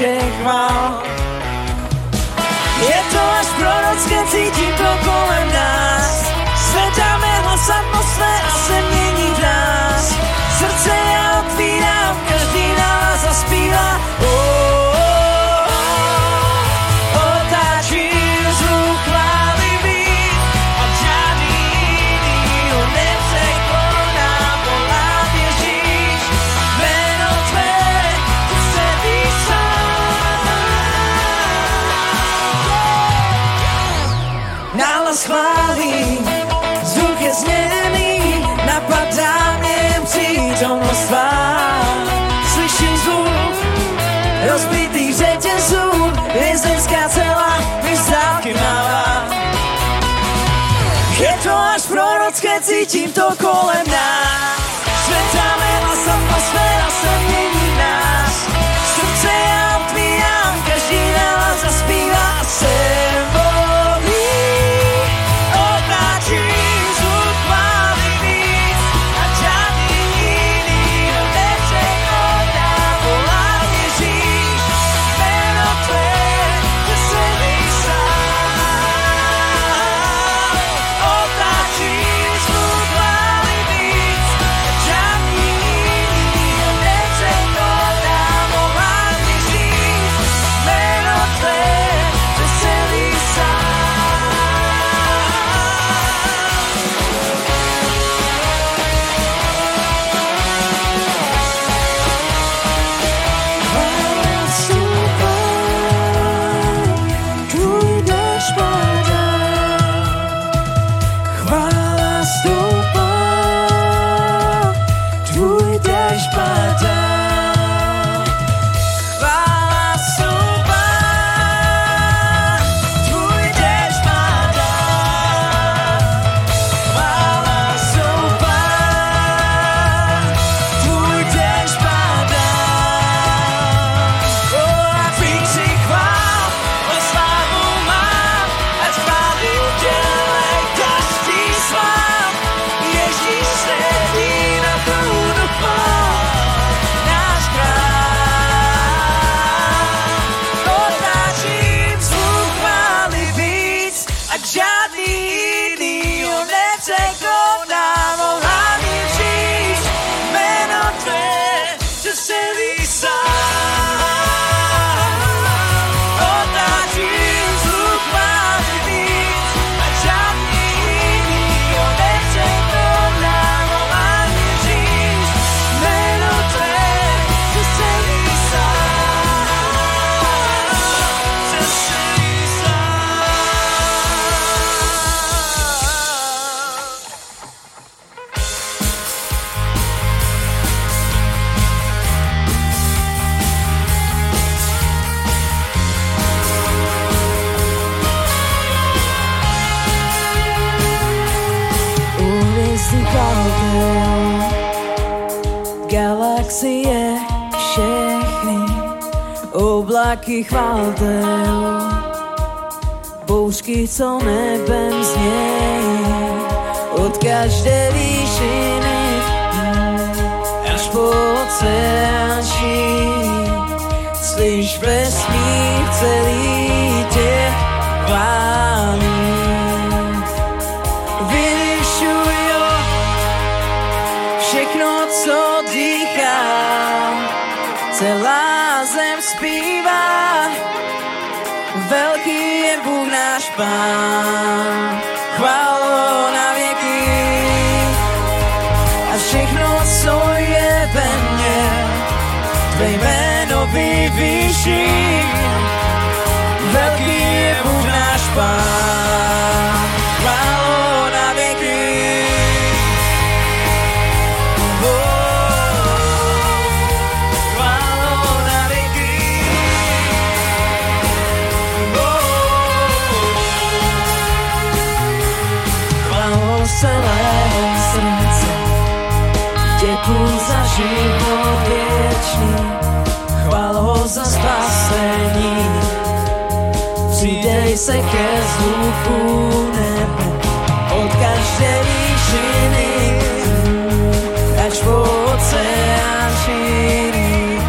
všech vál. Je to až prorocké, cítím to kolem nás. Zvedáme hlas atmosféra se přítomnost. Slyším zvuk rozbitých řetězů, vězenská celá mi zdávky mává. Je to až prorocké, cítím to kolem nás. Světá mela, atmosféra se mění nás. Srdce je. taky váltel, bouřky, co nebem znějí, od každé výšiny až po oceán Slyš vesmír celý všechno, co je ve mně, tvé jméno vyvýším. se ke zvuku půjdeme od každé výšiny, až po oceán šíří,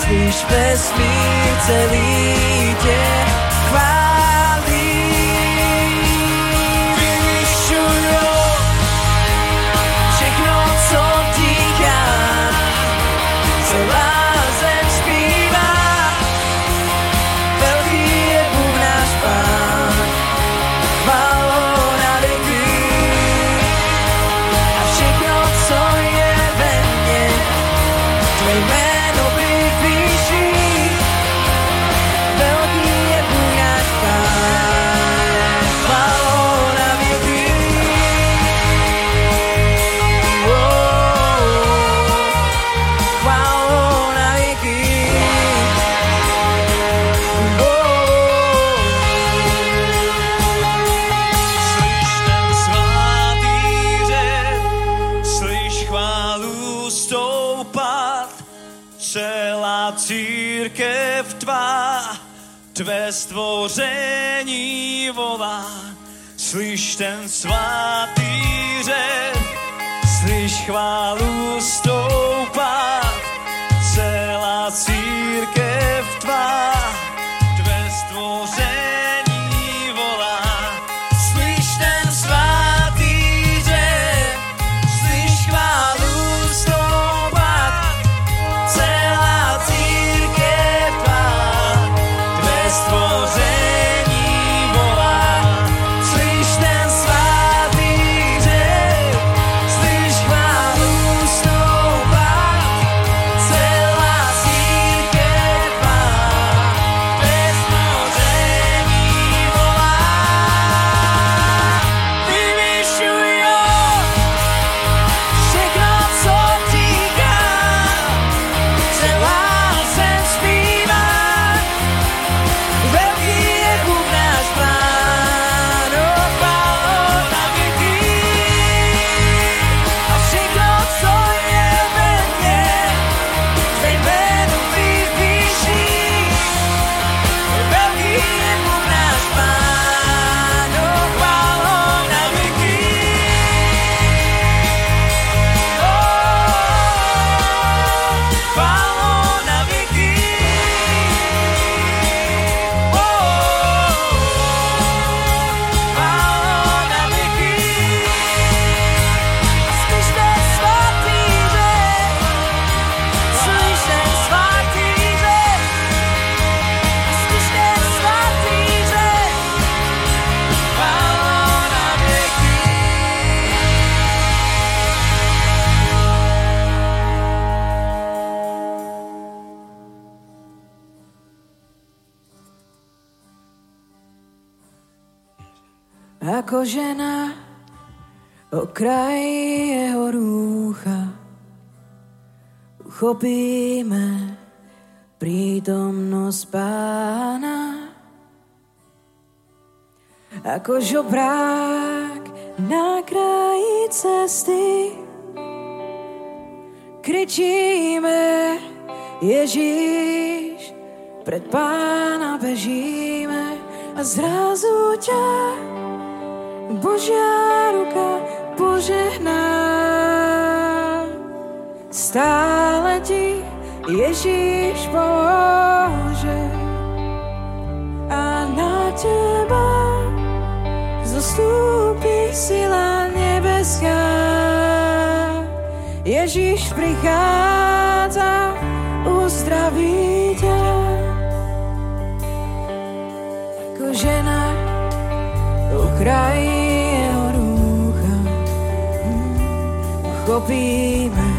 slyš ve celý tě. Stvoření volá. Slyš ten svatý řev, slyš chválu uchopíme prítomnosť pána. Ako žobrák na kraji cesty kričíme Ježíš, pred pána bežíme a zrazu ťa Božia ruka požehná. Stále ti Ježíš pomôže a na teba zostúpi sila nebeská. Ježíš prichádza, uzdraví ťa. Ako žena u uchopíme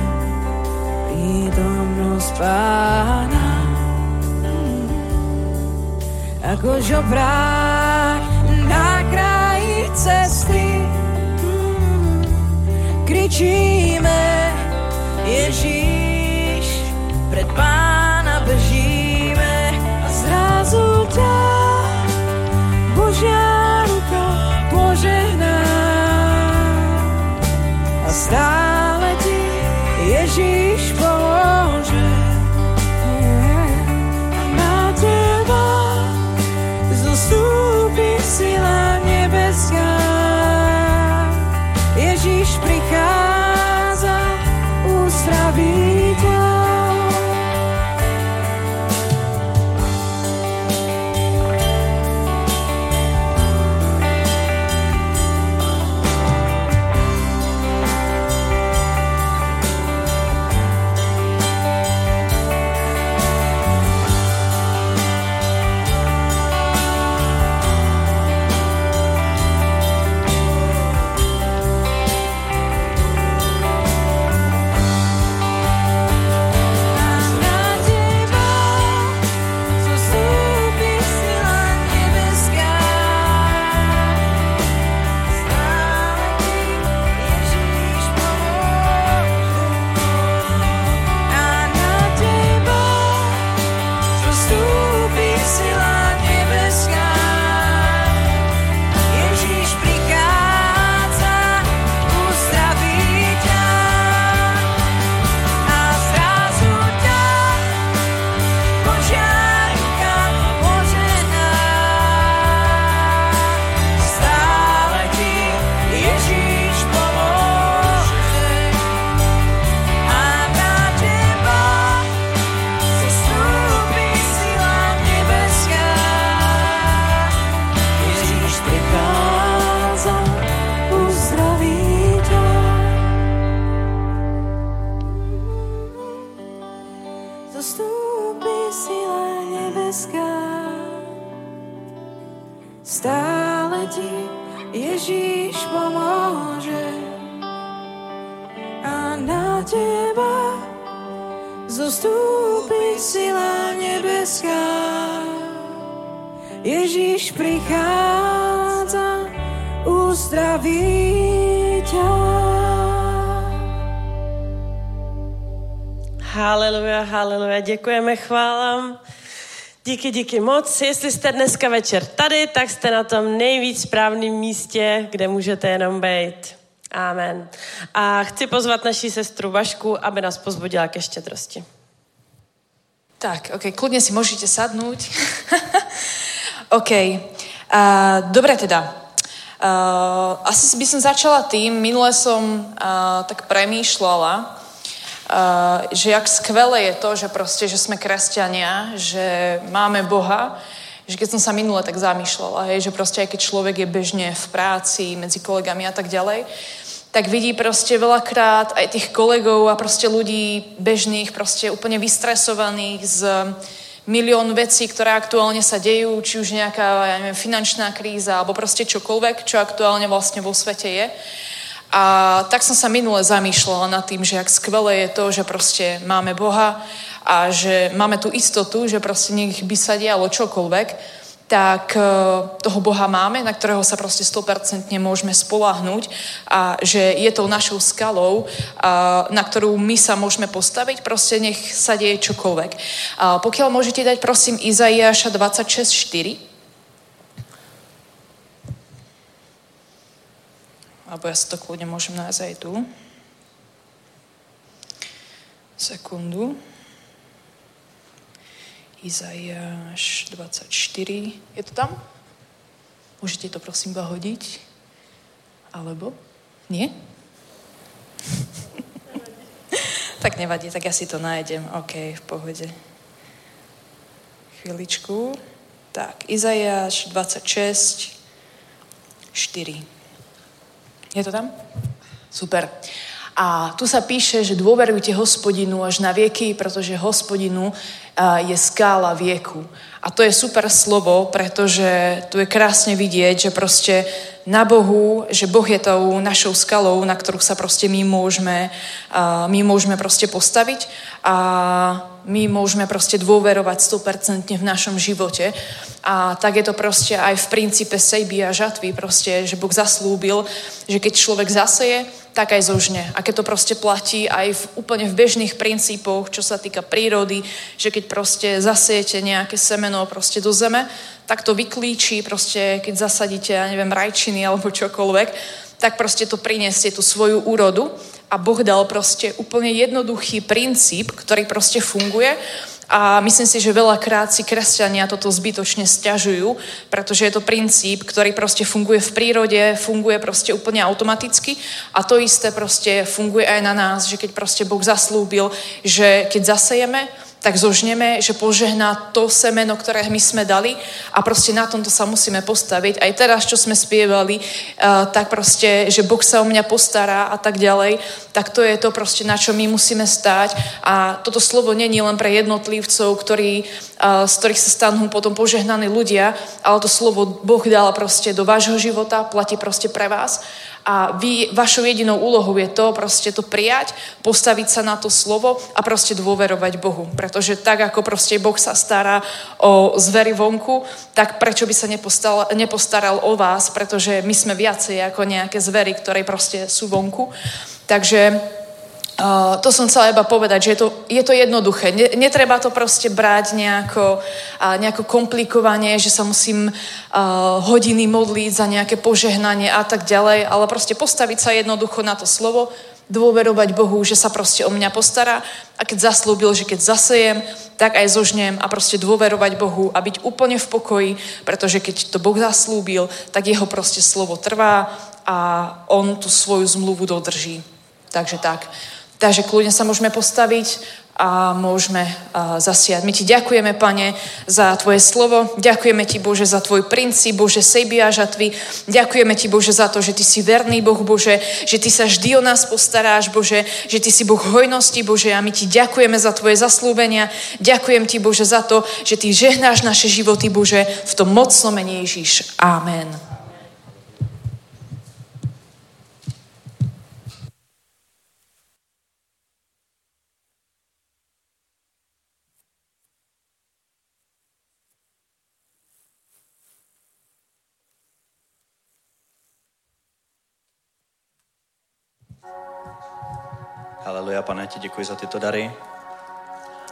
prítomnosť pána. Ako žobrák na kraji cesty kričíme Ježíš, děkujeme, chválám. Díky, díky moc. Jestli jste dneska večer tady, tak jste na tom nejvíc správném místě, kde můžete jenom být. Amen. A chci pozvat naší sestru Vašku, aby nás pozbudila ke štědrosti. Tak, ok, kľudne si môžete sadnúť. ok, uh, dobre teda. Uh, asi by som začala tým, minule som uh, tak premýšľala, Uh, že jak skvelé je to, že proste, že sme kresťania, že máme Boha, že keď som sa minule tak zamýšľala, hej, že proste aj keď človek je bežne v práci, medzi kolegami a tak ďalej, tak vidí proste veľakrát aj tých kolegov a proste ľudí bežných, proste úplne vystresovaných z milión vecí, ktoré aktuálne sa dejú, či už nejaká ja neviem, finančná kríza alebo proste čokoľvek, čo aktuálne vlastne vo svete je. A tak som sa minule zamýšľala nad tým, že jak skvelé je to, že proste máme Boha a že máme tu istotu, že proste nech by sa dialo čokoľvek, tak e, toho Boha máme, na ktorého sa proste 100% môžeme spolahnúť a že je tou našou skalou, na ktorú my sa môžeme postaviť, proste nech sa deje čokoľvek. A pokiaľ môžete dať prosím Izaiáša 26.4, alebo ja si to kľudne môžem nájsť aj tu. Sekundu. Izaiáš 24. Je to tam? Môžete to prosím hodiť? Alebo? Nie? tak nevadí, tak ja si to nájdem. OK, v pohode. Chvíličku. Tak, Izajáš 26, 4. Je to tam? Super. A tu sa píše, že dôverujte hospodinu až na vieky, pretože hospodinu je skála vieku. A to je super slovo, pretože tu je krásne vidieť, že proste na Bohu, že Boh je tou našou skalou, na ktorú sa proste my môžeme, my môžeme proste postaviť a my môžeme proste dôverovať 100% v našom živote. A tak je to proste aj v princípe sejby a žatvy, proste, že Boh zaslúbil, že keď človek zaseje, tak aj zožne. A keď to proste platí aj v, úplne v bežných princípoch, čo sa týka prírody, že keď proste zasejete nejaké semeno proste do zeme, tak to vyklíči, proste keď zasadíte, ja neviem, rajčiny alebo čokoľvek, tak proste to priniesie tú svoju úrodu a Boh dal proste úplne jednoduchý princíp, ktorý proste funguje. A myslím si, že veľakrát si kresťania toto zbytočne stiažujú, pretože je to princíp, ktorý proste funguje v prírode, funguje proste úplne automaticky. A to isté proste funguje aj na nás, že keď proste Boh zaslúbil, že keď zasejeme, tak zožneme, že požehná to semeno, ktoré my sme dali a proste na tomto sa musíme postaviť. Aj teraz, čo sme spievali, uh, tak proste, že Boh sa o mňa postará a tak ďalej, tak to je to proste, na čo my musíme stáť. A toto slovo není len pre jednotlivcov, ktorí, uh, z ktorých sa stanú potom požehnaní ľudia, ale to slovo Boh dal proste do vášho života, platí proste pre vás. A vy, vašou jedinou úlohou je to proste to prijať, postaviť sa na to slovo a proste dôverovať Bohu. Pretože tak, ako proste Boh sa stará o zvery vonku, tak prečo by sa nepostaral, nepostaral o vás, pretože my sme viacej ako nejaké zvery, ktoré proste sú vonku. Takže To som chcela iba povedať, že je to, je to jednoduché. Netreba to proste brať nejako, uh, nejako komplikovanie, že sa musím uh, hodiny modliť za nejaké požehnanie a tak ďalej, ale proste postaviť sa jednoducho na to slovo, dôverovať Bohu, že sa proste o mňa postará a keď zaslúbil, že keď zasejem, tak aj zožnem a proste dôverovať Bohu a byť úplne v pokoji, pretože keď to Boh zaslúbil, tak jeho proste slovo trvá a on tú svoju zmluvu dodrží. Takže tak. Takže kľudne sa môžeme postaviť a môžeme zasiať. My ti ďakujeme, Pane, za Tvoje slovo. Ďakujeme ti, Bože, za Tvoj princíp, Bože, sejby a žatvy. Ďakujeme ti, Bože, za to, že Ty si verný Boh, Bože, že Ty sa vždy o nás postaráš, Bože, že Ty si Boh hojnosti, Bože, a my ti ďakujeme za Tvoje zaslúbenia. Ďakujem ti, Bože, za to, že Ty žehnáš naše životy, Bože, v tom mocnom mene Ježíš. Amen. Haleluja, pane, ti děkuji za tyto dary.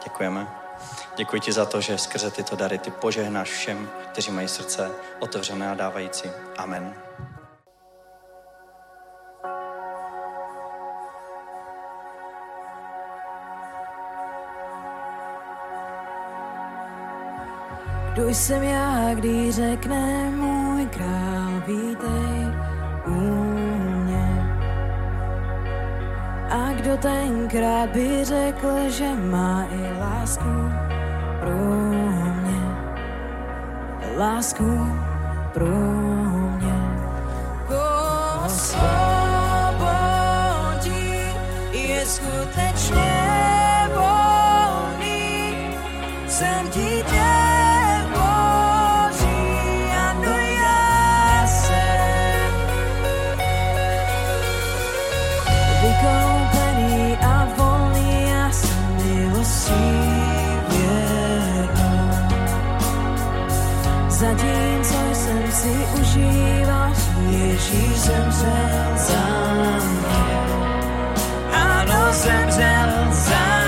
Děkujeme. Děkuji ti za to, že skrze tyto dary ty požehnáš všem, kteří mají srdce otevřené a dávající. Amen. Kdo jsem já, když řekne můj král, vítej kdo tenkrát by řekl, že má i lásku pro mě. Lásku pro mě. Osvobodí je skutečně volný. Jsem Zatímco jsem si užíval, Ježíš zemřel za mě. Ano, zemřel za mě.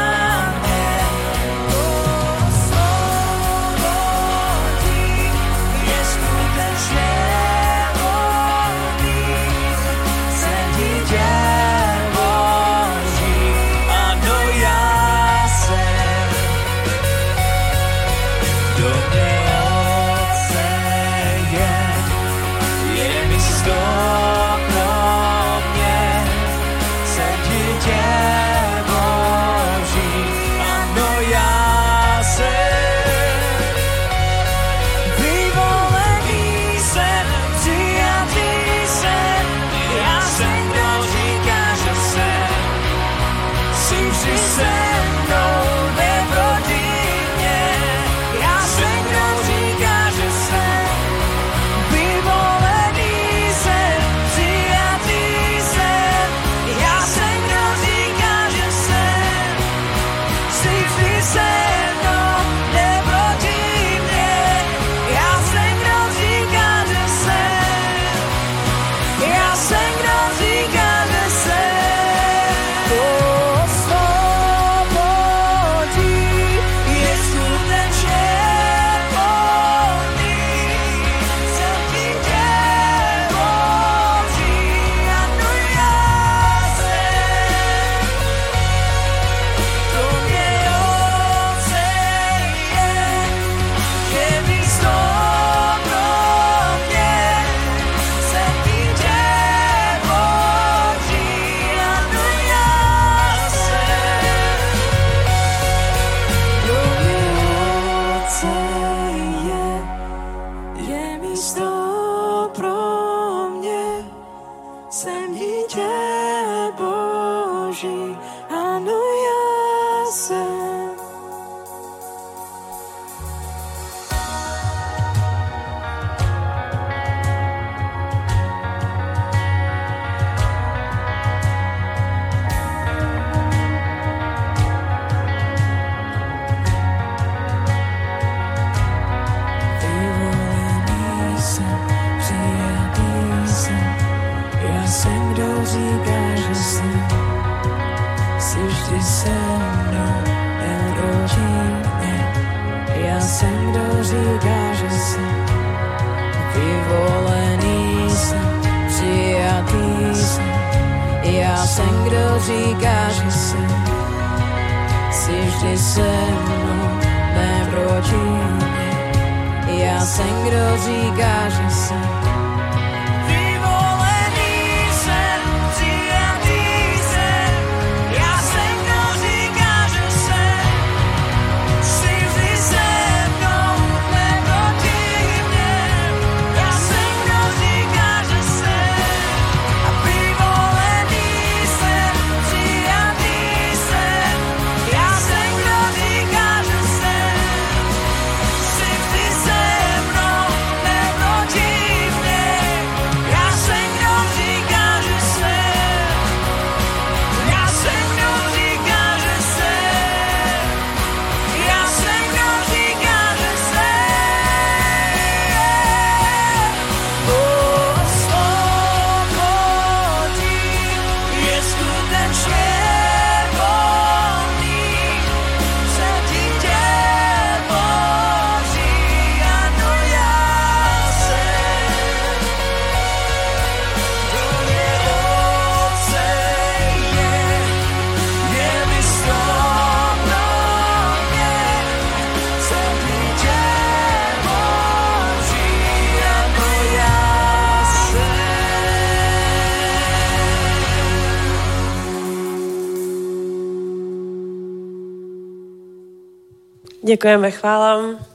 Děkujeme, chválám.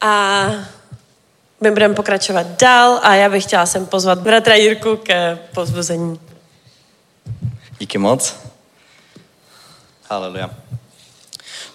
A my budeme pokračovat dál a já bych chtěla sem pozvat bratra Jirku ke pozbuzení. Díky moc. Haleluja.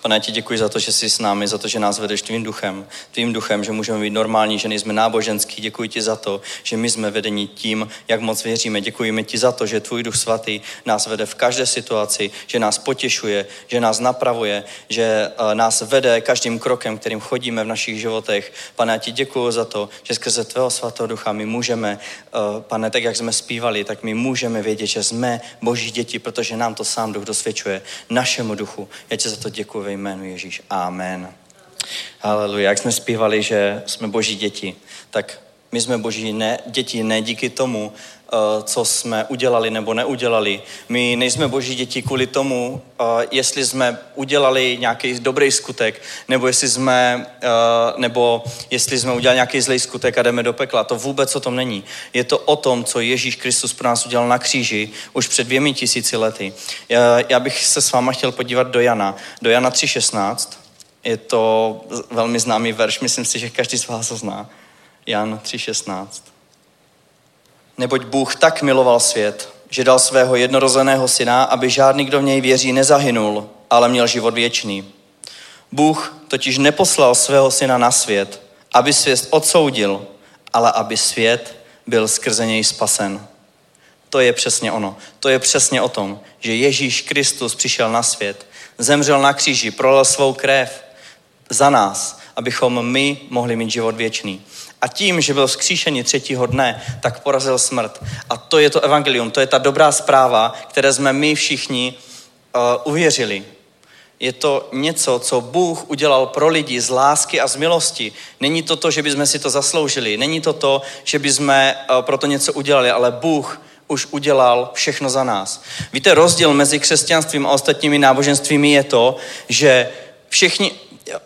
Pane, ti děkuji za to, že jsi s námi, za to, že nás vedeš tvým duchem, tvým duchem, že můžeme být normální, že nejsme náboženský. Děkuji ti za to, že my jsme vedeni tím, jak moc věříme. Děkujeme ti za to, že tvůj duch svatý nás vede v každé situaci, že nás potěšuje, že nás napravuje, že eh, nás vede každým krokem, kterým chodíme v našich životech. Pane, ti děkuji za to, že skrze tvého svatého ducha my můžeme, eh, pane, tak jak jsme zpívali, tak my můžeme vědět, že jsme boží děti, protože nám to sám duch dosvědčuje, našemu duchu. Já ti za to děkuji ve jménu Ježíš. Amen. Haleluja. Jak jsme zpívali, že jsme boží děti, tak my jsme boží ne, děti ne díky tomu, co jsme udělali nebo neudělali. My nejsme boží děti kvůli tomu, eh, jestli jsme udělali nějaký dobrý skutek, nebo jestli jsme, eh, nebo jestli jsme udělali nějaký zlý skutek a jdeme do pekla. To vůbec o tom není. Je to o tom, co Ježíš Kristus pro nás udělal na kříži už před dvěmi tisíci lety. Já, já bych se s váma chtěl podívat do Jana, do Jana 3.16. Je to velmi známý verš, myslím si, že každý z vás ho zná. Jan 3.16. Neboť Bůh tak miloval svět, že dal svého jednorozeného syna, aby žádný, kdo v něj věří, nezahynul, ale měl život věčný. Bůh totiž neposlal svého syna na svět, aby svět odsoudil, ale aby svět byl skrze něj spasen. To je přesně ono. To je přesně o tom, že Ježíš Kristus přišel na svět, zemřel na kříži, prolil svou krev za nás, abychom my mohli mít život věčný. A tím, že byl vzkříšený třetího dne, tak porazil smrt. A to je to evangelium, to je ta dobrá zpráva, které jsme my všichni uh, uvěřili. Je to něco, co Bůh udělal pro lidi z lásky a z milosti. Není to to, že bychom si to zasloužili. Není to to, že bychom uh, pro to něco udělali, ale Bůh už udělal všechno za nás. Víte, rozdíl mezi křesťanstvím a ostatními náboženstvími je to, že všichni,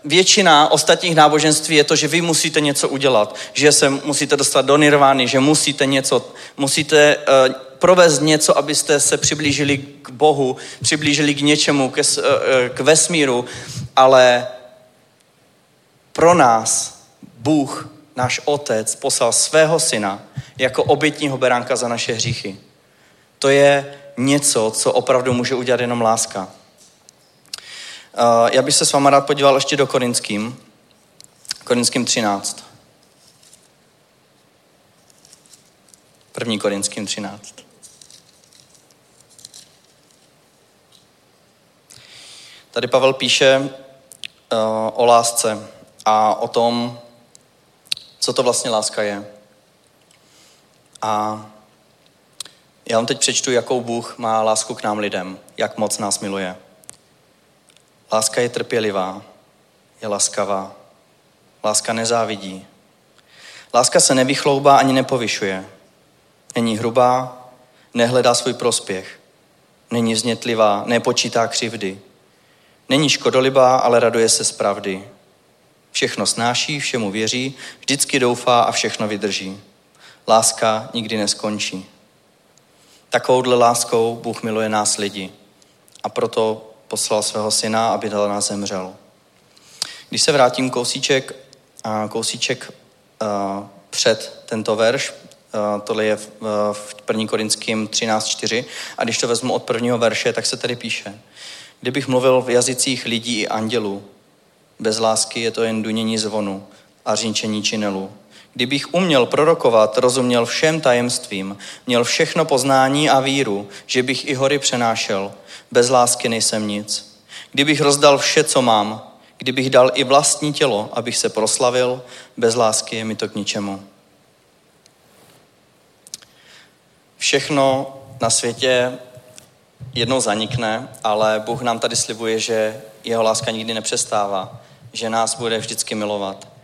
většina ostatních náboženství je to, že vy musíte něco udělat, že se musíte dostat do nirvány, že musíte něco, musíte uh, provést něco, abyste se přiblížili k Bohu, přiblížili k něčemu, k, uh, k vesmíru, ale pro nás Bůh, náš Otec, poslal svého syna jako obětního beránka za naše hříchy. To je něco, co opravdu může udělat jenom láska. Uh, já bych se s váma rád podíval ještě do Korinským. Korinským 13. První Korinským 13. Tady Pavel píše uh, o lásce a o tom, co to vlastně láska je. A já vám teď přečtu, jakou Bůh má lásku k nám lidem, jak moc nás miluje. Láska je trpělivá, je laskavá. Láska nezávidí. Láska se nevychloubá ani nepovyšuje. Není hrubá, nehledá svůj prospěch. Není znětlivá, nepočítá křivdy. Není škodolibá, ale raduje se z pravdy. Všechno snáší, všemu věří, vždycky doufá a všechno vydrží. Láska nikdy neskončí. Takovouhle láskou Bůh miluje nás lidi. A proto poslal svého syna, aby dal nás zemřel. Když se vrátím kousíček, kousíček před tento verš, tohle je v 1. Korinským 13.4, a když to vezmu od prvního verše, tak se tady píše, kdybych mluvil v jazycích lidí i andělů, bez lásky je to jen dunění zvonu a řinčení činelů. Kdybych uměl prorokovat, rozuměl všem tajemstvím, měl všechno poznání a víru, že bych i hory přenášel, bez lásky nejsem nic. Kdybych rozdal vše, co mám, kdybych dal i vlastní tělo, abych se proslavil, bez lásky je mi to k ničemu. Všechno na světě jednou zanikne, ale Bůh nám tady slibuje, že jeho láska nikdy nepřestává, že nás bude vždycky milovat.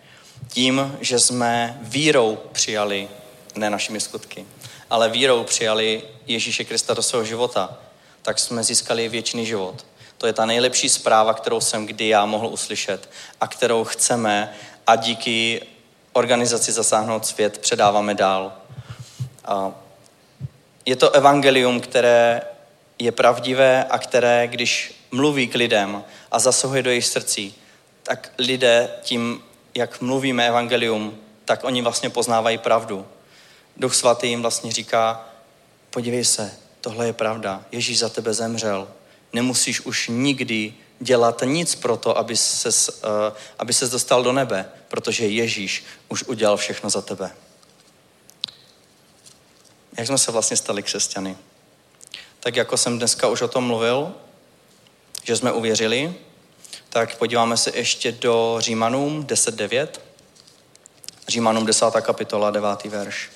Tím, že jsme vírou přijali, ne našimi skutky, ale vírou přijali Ježíše Krista do svého života, tak jsme získali věčný život. To je ta nejlepší zpráva, kterou jsem kdy já mohl uslyšet a kterou chceme a díky organizaci Zasáhnout svět předáváme dál. A je to evangelium, které je pravdivé a které, když mluví k lidem a zasahuje do jejich srdcí, tak lidé tím, jak mluvíme evangelium, tak oni vlastně poznávají pravdu. Duch svatý jim vlastně říká, podívej se, tohle je pravda, Ježíš za tebe zemřel, nemusíš už nikdy dělat nic pro to, aby ses, uh, aby ses dostal do nebe, protože Ježíš už udělal všechno za tebe. Jak jsme se vlastně stali křesťany? Tak jako jsem dneska už o tom mluvil, že jsme uvěřili, tak podíváme se ještě do Římanům 10.9. Římanům 10. kapitola, 9. verš.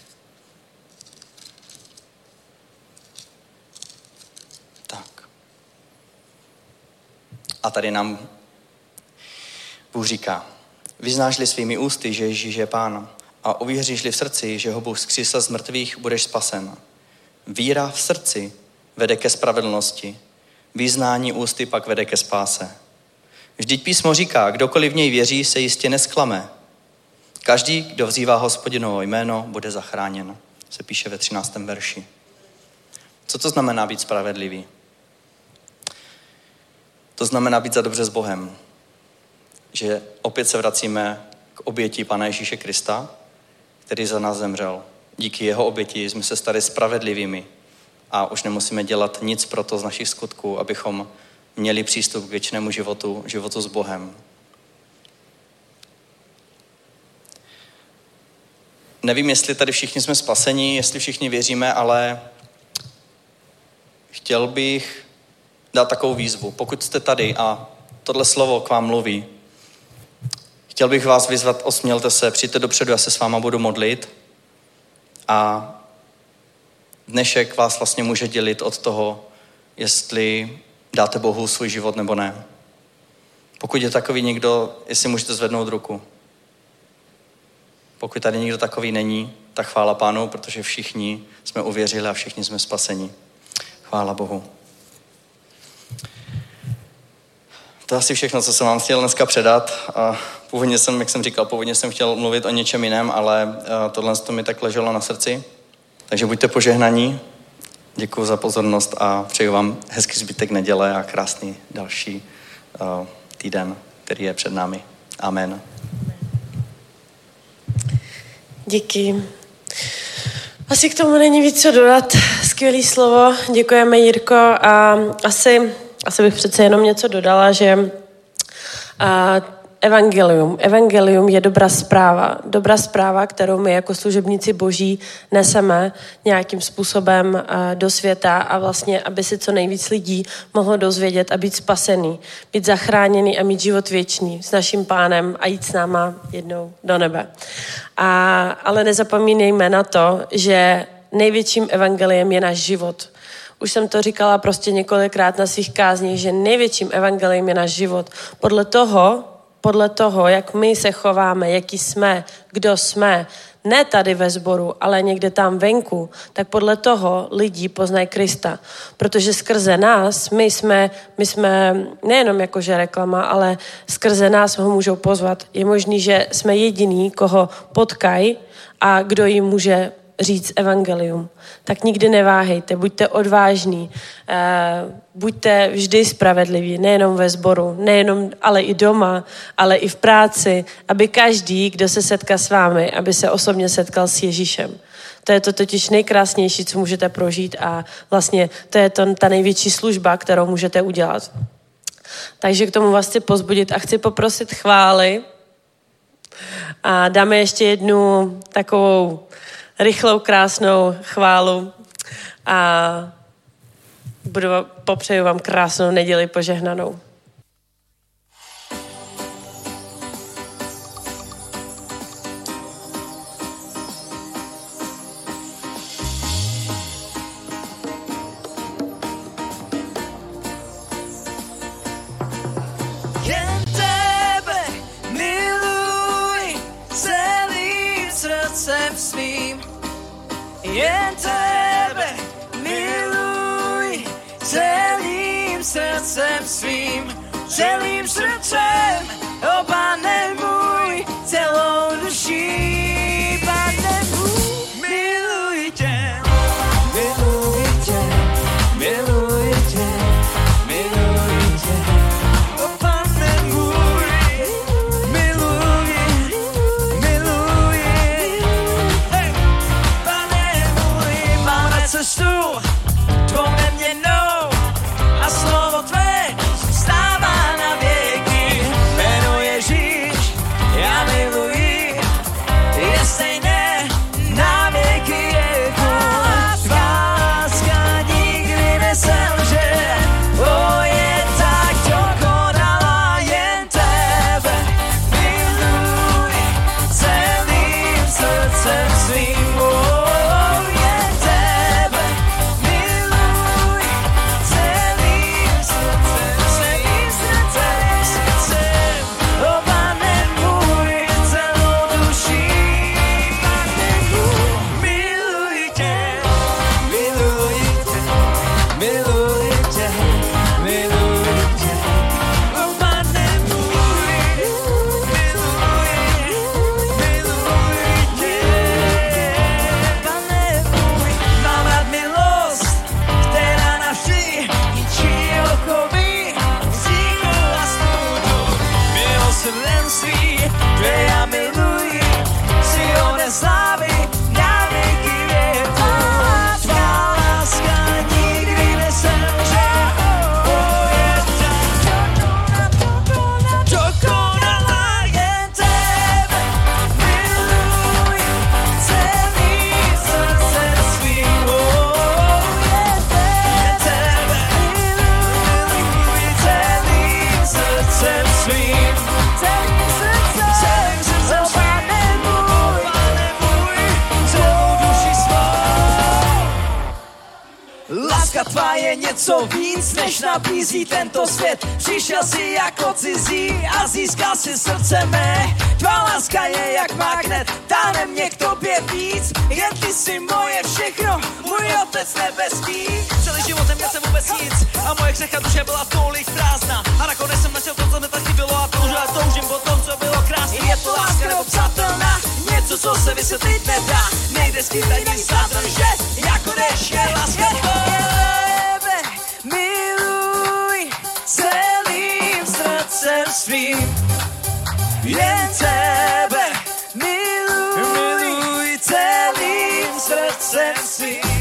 Tak. A tady nám Bůh říká, vyznáš-li svými ústy, že Ježíš je Pán a uvěříš-li v srdci, že ho Bůh zkřísil z mrtvých, budeš spasen. Víra v srdci vede ke spravedlnosti, význání ústy pak vede ke spáse. Vždyť písmo říká, kdokoliv v něj věří, se jistě nesklame. Každý, kdo vzývá hospodinovo jméno, bude zachráněn. Se píše ve 13. verši. Co to znamená být spravedlivý? To znamená být za dobře s Bohem. Že opět se vracíme k oběti Pana Ježíše Krista, který za nás zemřel. Díky jeho oběti jsme se stali spravedlivými a už nemusíme dělat nic pro to z našich skutků, abychom měli přístup k věčnému životu, životu s Bohem. Nevím, jestli tady všichni jsme spaseni, jestli všichni věříme, ale chtěl bych dát takovou výzvu. Pokud jste tady a tohle slovo k vám mluví, chtěl bych vás vyzvat, osmělte se, přijďte dopředu, já se s váma budu modlit a dnešek vás vlastně může dělit od toho, jestli dáte Bohu svůj život nebo ne. Pokud je takový někdo, jestli můžete zvednout ruku. Pokud tady někdo takový není, tak chvála Pánu, protože všichni jsme uvěřili a všichni jsme spaseni. Chvála Bohu. To je asi všechno, co jsem vám chtěl dneska předat. A původně jsem, jak jsem říkal, původně jsem chtěl mluvit o něčem jiném, ale tohle to mi tak leželo na srdci. Takže buďte požehnaní. Děkuji za pozornost a přeju vám hezký zbytek neděle a krásný další uh, týden, který je před námi. Amen. Díky. Asi k tomu není víc co dodat. Skvělý slovo. Děkujeme, Jirko. A asi, asi bych přece jenom něco dodala, že a evangelium. Evangelium je dobrá zpráva. Dobrá zpráva, kterou my jako služebníci boží neseme nějakým způsobem eh, do světa a vlastně, aby si co nejvíc lidí mohlo dozvědět a být spasený, být zachráněný a mít život věčný s naším pánem a jít s náma jednou do nebe. A, ale nezapomínejme na to, že největším evangeliem je náš život. Už jsem to říkala prostě několikrát na svých kázních, že největším evangeliem je náš život. Podle toho, podle toho, jak my se chováme, jaký jsme, kdo jsme, ne tady ve sboru, ale někde tam venku, tak podle toho lidi poznají Krista. Protože skrze nás, my jsme, my jsme nejenom jakože reklama, ale skrze nás ho můžou pozvat. Je možný, že jsme jediný, koho potkají a kdo jim může říct evangelium. Tak nikdy neváhejte, buďte odvážní, eh, buďte vždy spravedliví, nejenom ve sboru, nejenom, ale i doma, ale i v práci, aby každý, kdo se setká s vámi, aby se osobně setkal s Ježíšem. To je to totiž nejkrásnější, co můžete prožít a vlastně to je to, ta největší služba, kterou můžete udělat. Takže k tomu vás chci pozbudit a chci poprosit chvály. A dáme ještě jednu takovou rychlou, krásnou chválu a budu, popřeju vám krásnou neděli požehnanou. Jen Jen tebe miluji celým srdcem svým. Celým srdcem, je něco víc, než nabízí tento svět. Přišel si jako cizí a získal si srdce mé. Tvá láska je jak magnet, táhne mě k tobě víc. Jen ty jsi moje všechno, můj otec nebeský. Celý život neměl jsem vůbec nic a moje křehká duše byla tolik prázdná. A nakonec jsem našel to, co mi tak chybělo a pořád toužím po tom, co bylo krásné. Je to láska nepopsatelná, něco, co se vysvětlit nedá. Nejde skryt ani sátr, že jako dešť je láska tebe miluj celým srdcem svým. Jen tebe miluj, miluj celým srdcem svým.